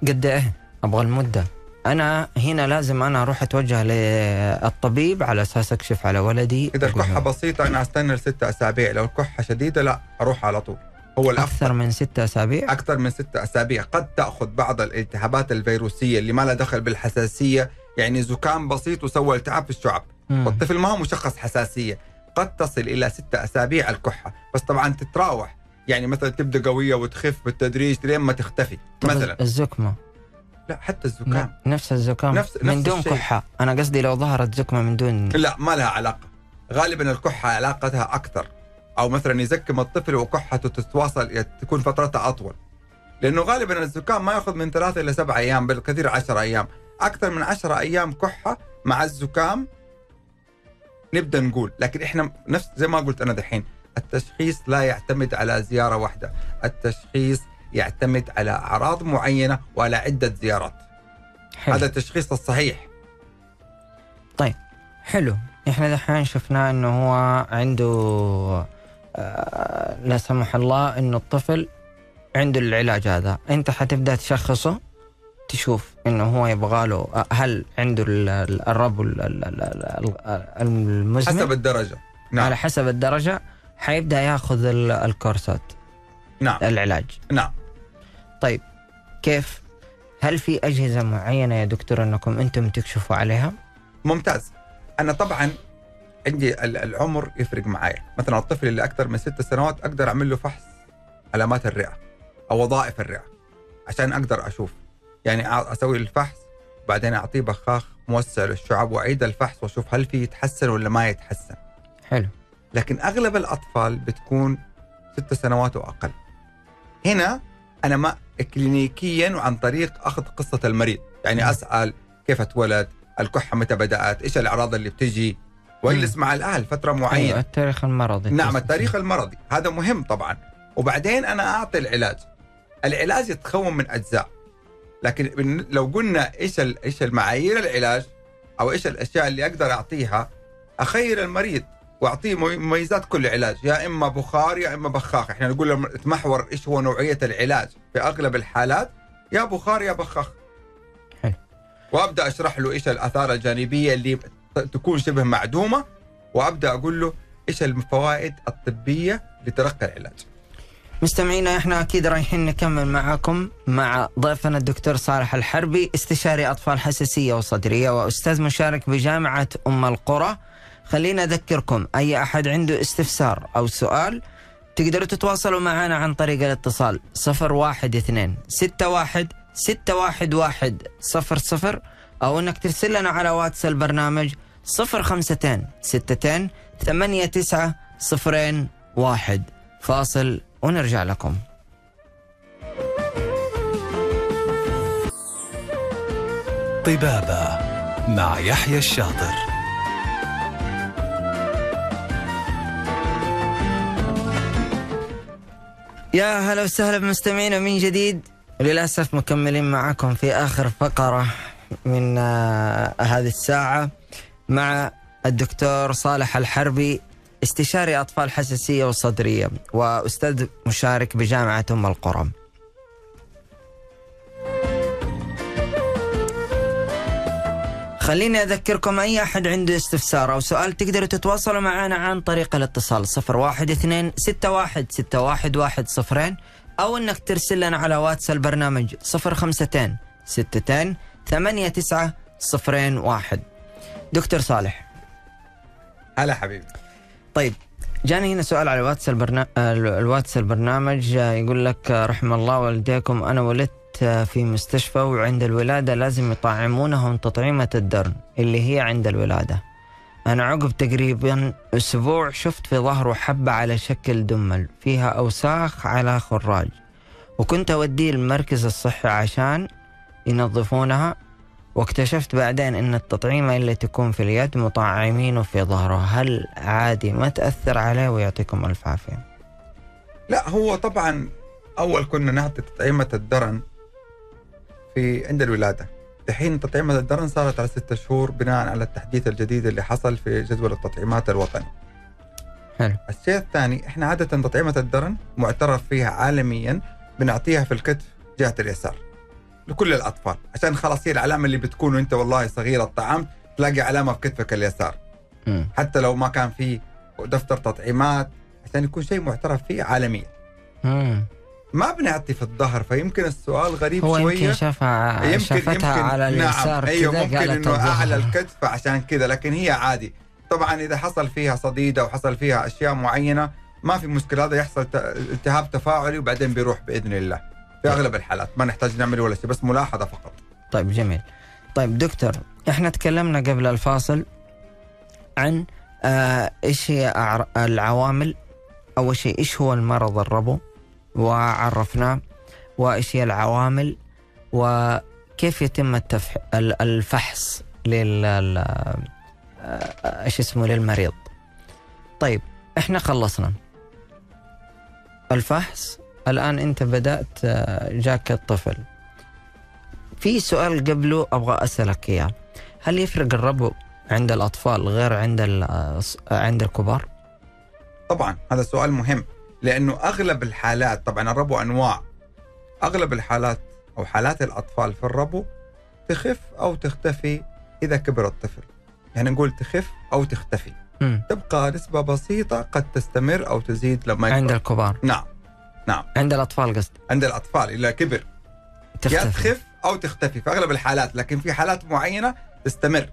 قد إيه؟ أبغى المدة. أنا هنا لازم أنا أروح أتوجه للطبيب على أساس أكشف على ولدي. إذا الكحه بسيطة أنا استنى لست أسابيع. لو الكحه شديدة لا أروح على طول. هو أكثر من ستة أسابيع؟ أكثر من ستة أسابيع. قد تأخذ بعض الالتهابات الفيروسية اللي ما لها دخل بالحساسية يعني زكام بسيط وسوى التهاب في الشعب. مم. والطفل ما هو مشخص حساسية. قد تصل إلى ستة أسابيع الكحة. بس طبعا تتراوح. يعني مثلا تبدأ قوية وتخف بالتدريج لين ما تختفي. مثلا. الزكمة. لا حتى الزكام. نفس الزكام. نفس- من نفس دون الشيء. كحة. أنا قصدي لو ظهرت زكمة من دون لا ما لها علاقة. غالبا الكحة علاقتها أكثر. أو مثلا يزكم الطفل وكحته تتواصل تكون فترتها أطول. لأنه غالبا الزكام ما يأخذ من ثلاثة إلى سبعة أيام بالكثير عشرة أيام. أكثر من عشرة أيام كحة مع الزكام. نبدأ نقول لكن إحنا نفس زي ما قلت أنا دحين التشخيص لا يعتمد على زيارة واحدة التشخيص يعتمد على أعراض معينة وعلى عدة زيارات. حلو. هذا التشخيص الصحيح. حلو. إحنا دحين شفناه إنه هو عنده آه لا سمح الله إنه الطفل عنده العلاج هذا. أنت حتبدأ تشخصه؟ تشوف إنه هو يبغى له هل عنده ال- ال- الربو ال- ال- ال- ال- المزمن؟ حسب الدرجة. نعم. على حسب الدرجة حيبدأ يأخذ ال- الكورسات. نعم. العلاج. نعم. طيب كيف؟ هل في أجهزة معينة يا دكتور إنكم أنتم تكشفوا عليها؟ ممتاز. أنا طبعا عندي ال- العمر يفرق معايا. مثلا الطفل اللي أكثر من ست سنوات أقدر أعمل له فحص علامات الرئة أو وظائف الرئة عشان أقدر أشوف. يعني أسوي الفحص بعدين أعطيه بخاخ موسع للشعب وأعيد الفحص وأشوف هل في يتحسن ولا ما يتحسن. حلو. لكن أغلب الأطفال بتكون ست سنوات وأقل. هنا أنا ما كلينيكيا وعن طريق أخذ قصة المريض. يعني مم. أسأل كيف اتولد الكحة متى بدأت إيش الأعراض اللي بتجي واجلس مع الأهل فترة أيوة معينة. التاريخ المرضي. نعم التاريخ المرضي. هذا مهم طبعا. وبعدين أنا أعطي العلاج. العلاج يتكون من أجزاء. لكن لو قلنا إيش إيش المعايير العلاج أو إيش الأشياء اللي أقدر أعطيها أخير المريض وأعطيه مي- مميزات كل علاج يا إما بخار يا إما بخاخ. إحنا نقول لما تمحور إيش هو نوعية العلاج في أغلب الحالات يا بخار يا بخاخ. حلو. وأبدأ أشرح له إيش الآثار الجانبية اللي تكون شبه معدومة وأبدأ أقول له إيش الفوائد الطبية لتلقي العلاج. مستمعينا إحنا أكيد رايحين نكمل معاكم مع ضيفنا الدكتور صالح الحربي استشاري أطفال حساسية وصدرية وأستاذ مشارك بجامعة أم القرى. خلينا أذكركم أي أحد عنده استفسار أو سؤال تقدروا تتواصلوا معنا عن طريق الاتصال 012 61 611 00 أو إنك ترسل لنا على واتس البرنامج 052 62 89 صفرين واحد. فاصل ونرجع لكم. طبابة مع يحيى الشاطر. يا هلا وسهلا بمستمعينا من جديد. للأسف مكملين معكم في آخر فقرة من آه، هذه الساعة مع الدكتور صالح الحربي استشاري أطفال حساسية وصدرية وأستاذ مشارك بجامعة أم القرى خليني أذكركم أي أحد عنده استفسار أو سؤال تقدروا تتواصلوا معنا عن طريق الاتصال صفر واحد اثنين ستة واحد ستة واحد واحد صفرين أو أنك ترسل لنا على واتس البرنامج صفر خمستين ستتين ثمانية تسعة صفرين واحد. دكتور صالح. هلا حبيبي. طيب جاني هنا سؤال على واتس البرنا... الواتس البرنامج آه، يقول لك آه، رحم الله والديكم أنا ولدت آه، في مستشفى وعند الولادة لازم يطعمونهم تطعيمة الدرن اللي هي عند الولادة. أنا عقب تقريبا أسبوع شفت في ظهره حبة على شكل دمل فيها أوساخ على خراج وكنت أوديه المركز الصحي عشان ينظفونها واكتشفت بعدين إن التطعيمة اللي تكون في اليد مطعمينه في ظهره. هل عادي ما تأثر عليه ويعطيكم ألف عافية؟ لا هو طبعا أول كنا نعطي تطعيمة الدرن في عند الولادة. دحين تطعيمة الدرن صارت على ستة شهور بناء على التحديث الجديد اللي حصل في جدول التطعيمات الوطني. حلو. الشيء الثاني إحنا عادة تطعيمة الدرن معترف فيها عالميا بنعطيها في الكتف جهة اليسار. لكل الأطفال. عشان خلاص هي العلامة اللي بتكون وانت والله صغير الطعام تلاقي علامة في كتفك اليسار. مم. حتى لو ما كان في دفتر تطعيمات عشان يكون شيء معترف فيه عالميا. ما بنعطي في الظهر فيمكن السؤال غريب هو شوية. يمكن شافها شافتها على اليسار نعم أيوه ممكن إنه اعلى. الكتف عشان كذا. لكن هي عادي. طبعا إذا حصل فيها صديد أو حصل فيها أشياء معينة ما في مشكلة. هذا يحصل التهاب تفاعلي وبعدين بيروح بإذن الله. في أغلب الحالات ما نحتاج نعمل ولا شيء بس ملاحظة فقط. طيب جميل. طيب دكتور إحنا تكلمنا قبل الفاصل عن آه إيش هي العوامل أول شيء إيش هو المرض الربو؟ وعرفناه. وإيش هي العوامل؟ وكيف يتم التفح ال- الفحص لل آه، إيش اسمه للمريض؟ طيب إحنا خلصنا. الفحص الآن أنت بدأت آه، جاك الطفل. في سؤال قبله أبغى أسألك إياه. هل يفرق الربو عند الأطفال غير عند ال- عند الكبار؟ طبعا هذا سؤال مهم لأنه أغلب الحالات طبعا الربو أنواع أغلب الحالات أو حالات الأطفال في الربو تخف أو تختفي إذا كبر الطفل. يعني نقول تخف أو تختفي. مم. تبقى نسبة بسيطة قد تستمر أو تزيد لما يكبر. عند الكبار. نعم. عند الأطفال قصد عند الأطفال اذا كبر. يا تختفي. تخف أو تختفي في أغلب الحالات لكن في حالات معينة تستمر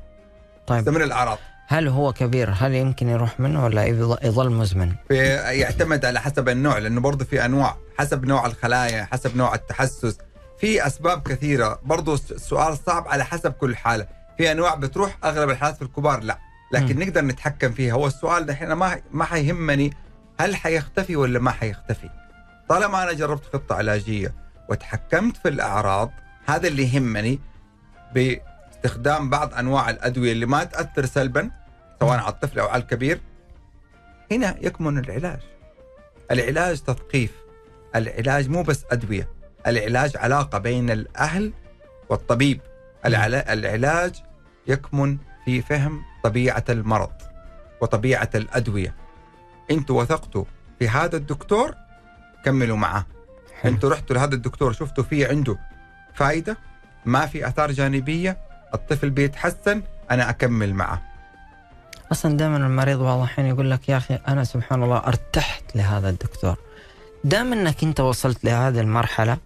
طيب. تستمر الأعراض. هل هو كبير؟ هل يمكن يروح منه ولا يظل مزمن؟ في يعتمد على حسب النوع لأنه برضه في أنواع حسب نوع الخلايا حسب نوع التحسس. في أسباب كثيرة برضه السؤال صعب على حسب كل حالة. في أنواع بتروح أغلب الحالات في الكبار لا. لكن مم. نقدر نتحكم فيها. هو السؤال دحين ما ما حيهمني هل حيختفي ولا ما حيختفي. طالما أنا جربت خطه علاجيه وتحكمت في الأعراض هذا اللي يهمني باستخدام بعض أنواع الأدوية اللي ما تأثر سلبا سواء على الطفل أو على الكبير. هنا يكمن العلاج. العلاج تثقيف. العلاج مو بس أدوية العلاج علاقة بين الأهل والطبيب. العلا- العلاج يكمن في فهم طبيعة المرض وطبيعة الأدوية. إنتوا وثقتوا في هذا الدكتور كملوا معه. حلو. أنتوا رحتوا لهذا الدكتور شفتوا فيه عنده فائدة؟ ما في آثار جانبية الطفل بيتحسن أنا أكمل معه. أصلا دائما المريض بعض الاحيان يقول لك يا أخي أنا سبحان الله ارتحت لهذا الدكتور. دام إنك أنت وصلت لهذه المرحلة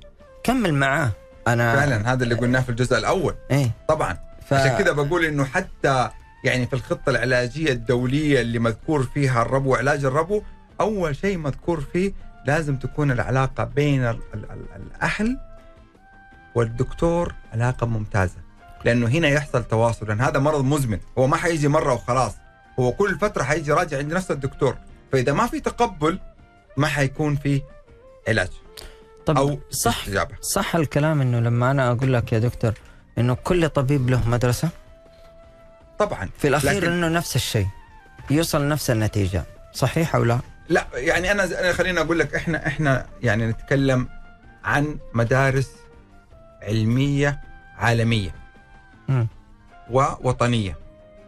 كمل معاه أنا فعلا هذا اللي قلناه في الجزء الأول. إيه. طبعا. ف... عشان كذا بقول إنه حتى يعني في الخطة العلاجية الدولية اللي مذكور فيها الربو وعلاج الربو أول شيء مذكور فيه لازم تكون العلاقة بين ال ال ال الأهل والدكتور علاقة ممتازة. لأنه هنا يحصل تواصل لأن هذا مرض مزمن. هو ما حيجي مرة وخلاص. هو كل فترة حيجي راجع عند نفس الدكتور. فإذا ما في تقبل ما حيكون في علاج طب أو صح استجابة. صح الكلام إنه لما أنا أقول لك يا دكتور إنه كل طبيب له مدرسة؟ طبعا. في الأخير لكن- إنه نفس الشيء. يوصل نفس النتيجة. صحيح أو لا؟ لا يعني أنا أنا خليني أقول لك إحنا إحنا يعني نتكلم عن مدارس علمية عالمية مم. ووطنية.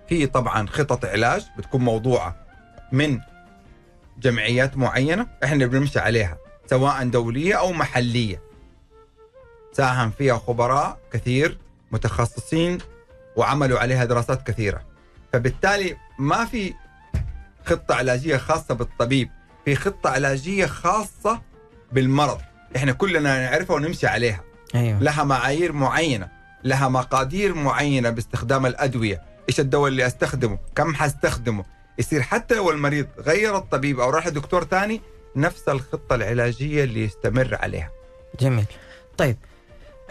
في طبعا خطط علاج بتكون موضوعة من جمعيات معينة إحنا بنمشي عليها سواء دولية أو محلية. ساهم فيها خبراء كثير متخصصين وعملوا عليها دراسات كثيرة. فبالتالي ما في خطة علاجية خاصة بالطبيب في خطة علاجية خاصة بالمرض. إحنا كلنا نعرفها ونمشي عليها. أيوه. لها معايير معينة لها مقادير معينة باستخدام الأدوية. إيش الدواء اللي أستخدمه؟ كم حستخدمه؟ يصير حتى لو المريض غير الطبيب أو راح لدكتور ثاني نفس الخطة العلاجية اللي يستمر عليها. جميل. طيب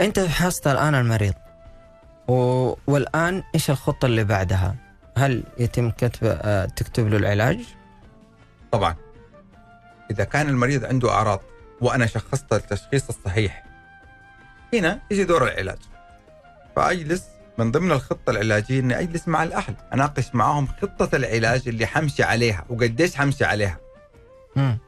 أنت فحصت الآن المريض و... والآن إيش الخطة اللي بعدها؟ هل يتم كتب آه، تكتب له العلاج؟ طبعا إذا كان المريض عنده أعراض وأنا شخصت التشخيص الصحيح هنا يجي دور العلاج فأجلس من ضمن الخطة العلاجية إني أجلس مع الأهل أناقش معاهم خطة العلاج اللي حمشي عليها وقديش حمشي عليها مم.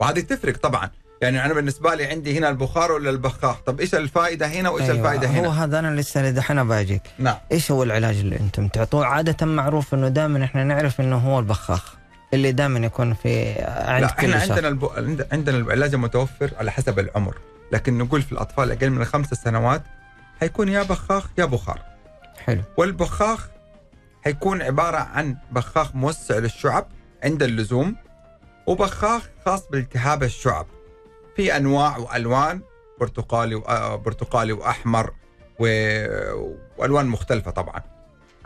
وهذه تفرق طبعا يعني أنا بالنسبة لي عندي هنا البخار ولا البخاخ؟ طب إيش الفائدة هنا وإيش أيوة. الفائدة هنا؟ هو هذا أنا لسه دحين باجيك نعم. إيش هو العلاج اللي أنتم تعطوه؟ عادة معروف إنه دائما إحنا نعرف إنه هو البخاخ اللي دائما يكون في عند لا كل إحنا. عندنا الب... عند- عندنا العلاج المتوفر على حسب العمر. لكن نقول في الأطفال أقل من خمس سنوات حيكون يا بخاخ يا بخار. حلو. والبخاخ حيكون عبارة عن بخاخ موسع للشعب عند اللزوم وبخاخ خاص بالتهاب الشعب. في أنواع وألوان برتقالي. آه، برتقالي وأحمر. وألوان مختلفة طبعا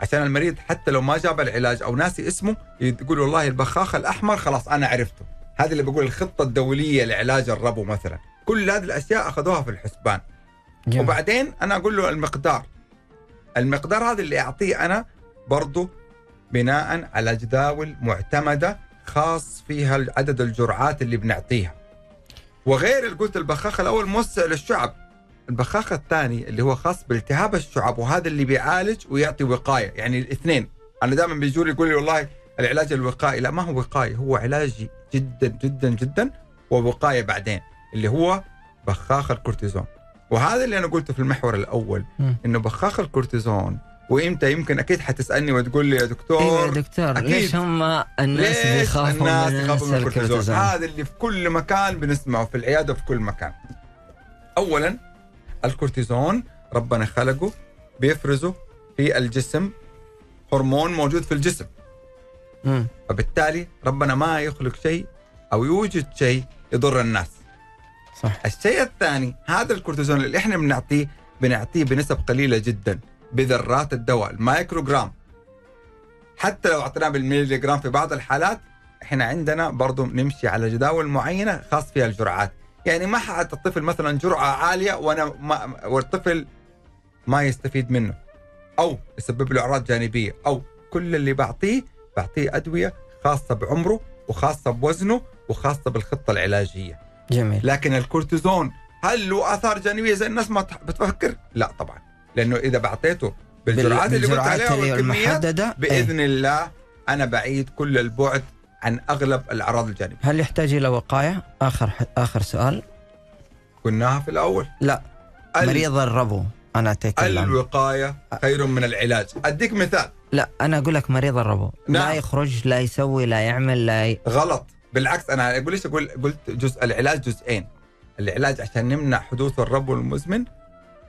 عشان المريض حتى لو ما جاب العلاج أو ناسي اسمه يقول والله البخاخ الأحمر خلاص أنا عرفته هذا اللي بقول الخطة الدولية لعلاج الربو مثلا كل هذه الأشياء أخذوها في الحسبان جميل. وبعدين أنا أقول له المقدار المقدار هذا اللي أعطيه أنا برضه بناء على جداول معتمدة خاص فيها عدد الجرعات اللي بنعطيها وغير اللي قلت البخاخ الأول موسع للشعب. البخاخ الثاني اللي هو خاص بالتهاب الشعب وهذا اللي بيعالج ويعطي وقاية. يعني الاثنين. أنا دائما بيجوا لي يقول لي والله العلاج الوقائي لا ما هو وقائي هو علاج جدا جدا جدا ووقايه بعدين اللي هو بخاخ الكورتيزون. وهذا اللي أنا قلته في المحور الأول مم. إنه بخاخ الكورتيزون وإمتى؟ يمكن أكيد حتسألني وتقول لي يا دكتور. أيوه يا دكتور أكيد. ليش هم الناس ليش بيخافوا الناس من يخافوا من الكورتيزون؟ هذا اللي في كل مكان بنسمعه في العيادة وفي كل مكان. اولا الكورتيزون ربنا خلقه بيفرزه في الجسم هرمون موجود في الجسم. مم. فبالتالي ربنا ما يخلق شيء أو يوجد شيء يضر الناس. صح. الشيء الثاني هذا الكورتيزون اللي إحنا بنعطيه بنعطيه بنسب قليلة جدا. بذرات الدواء المايكروجرام حتى لو أعطيناه بالميلي جرام في بعض الحالات إحنا عندنا برضو نمشي على جداول معينة خاص فيها الجرعات. يعني ما حد الطفل مثلا جرعة عالية وأنا ما والطفل ما يستفيد منه. أو يسبب له أعراض جانبية. أو كل اللي بعطيه بعطيه أدوية خاصة بعمره وخاصة بوزنه وخاصة بالخطة العلاجية. جميل. لكن الكورتيزون هل له آثار جانبية زي الناس ما بتفكر؟ لا طبعا. لأنه إذا بعطيته بالجرعات اللي قلت عليها والكميات المحددة إيه. بإذن الله أنا بعيد كل البعد عن أغلب الأعراض الجانبية. هل يحتاج إلى وقاية؟ آخر آخر سؤال. قلناها في الأول. لا. مريض الربو. أنا اتكلم الوقاية خير من العلاج. أديك مثال. لا أنا أقول لك مريض الربو. لا نعم. يخرج لا يسوي لا يعمل لا ي... غلط. بالعكس أنا أقول ليش أقول؟ قلت جزء العلاج جزئين. العلاج عشان نمنع حدوث الربو المزمن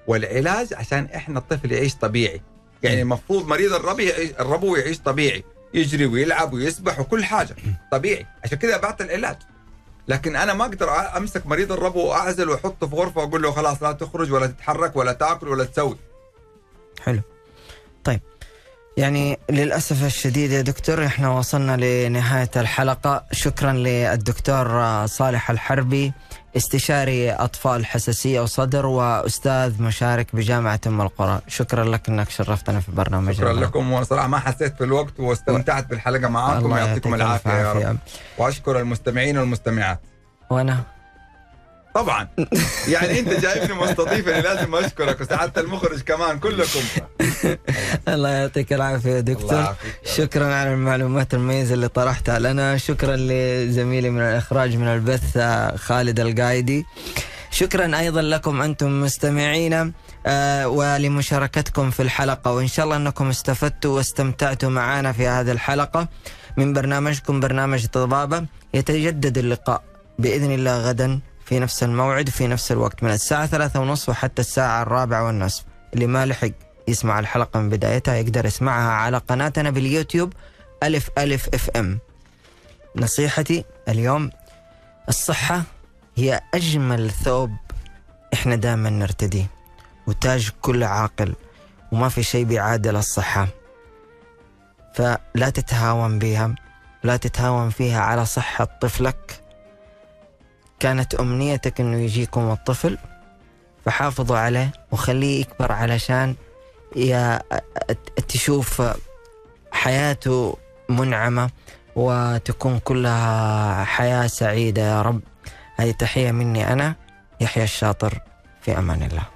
والعلاج عشان إحنا الطفل يعيش طبيعي. يعني المفروض مريض الربو الربو يعيش طبيعي. يجري ويلعب ويسبح وكل حاجة. طبيعي. عشان كذا بعطي العلاج. لكن أنا ما أقدر أمسك مريض الربو وأعزل وأحطه في غرفة وأقول له خلاص لا تخرج ولا تتحرك ولا تاكل ولا تسوي. حلو. طيب. يعني للأسف الشديد يا دكتور إحنا وصلنا لنهاية الحلقة. شكرا للدكتور صالح الحربي. استشاري أطفال حساسية وصدر وأستاذ مشارك بجامعة أم القرى. شكرا لك أنك شرفتنا في برنامج شكرا. لكم. وصراحه ما حسيت في الوقت واستمتعت بالحلقة معاكم. يعطيكم يعطيك العافية يا العافية. رب. وأشكر المستمعين والمستمعات. وأنا طبعا. يعني أنت جايبني مستضيفني لازم أشكرك وسعاده المخرج كمان كلكم. الله يعطيك الله دكتور. شكرا على المعلومات المميزة اللي طرحتها لنا. شكرا لزميلي من الإخراج من البث آه، خالد القايدي. شكرا أيضا لكم أنتم مستمعينا آه، ولمشاركتكم في الحلقة. وإن شاء الله أنكم استفدتوا واستمتعتوا معنا في هذه الحلقة. من برنامجكم برنامج طبابة. يتجدد اللقاء بإذن الله غدا. في نفس الموعد في نفس الوقت. من الساعة ثلاثة ونصف وحتى الساعة الرابعة والنصف. اللي ما لحق يسمع الحلقة من بدايتها يقدر يسمعها على قناتنا باليوتيوب ألف ألف إف إم. نصيحتي اليوم الصحة هي أجمل ثوب إحنا دائما نرتديه وتاج كل عاقل وما في شيء بيعادل الصحة. فلا تتهاون بها لا تتهاون فيها على صحة طفلك. كانت أمنيتك أنه يجيكم الطفل فحافظوا عليه وخليه يكبر علشان يا تشوف حياته منعمة وتكون كلها حياة سعيدة. يا رب هذه تحية مني أنا يحيى الشاطر في أمان الله.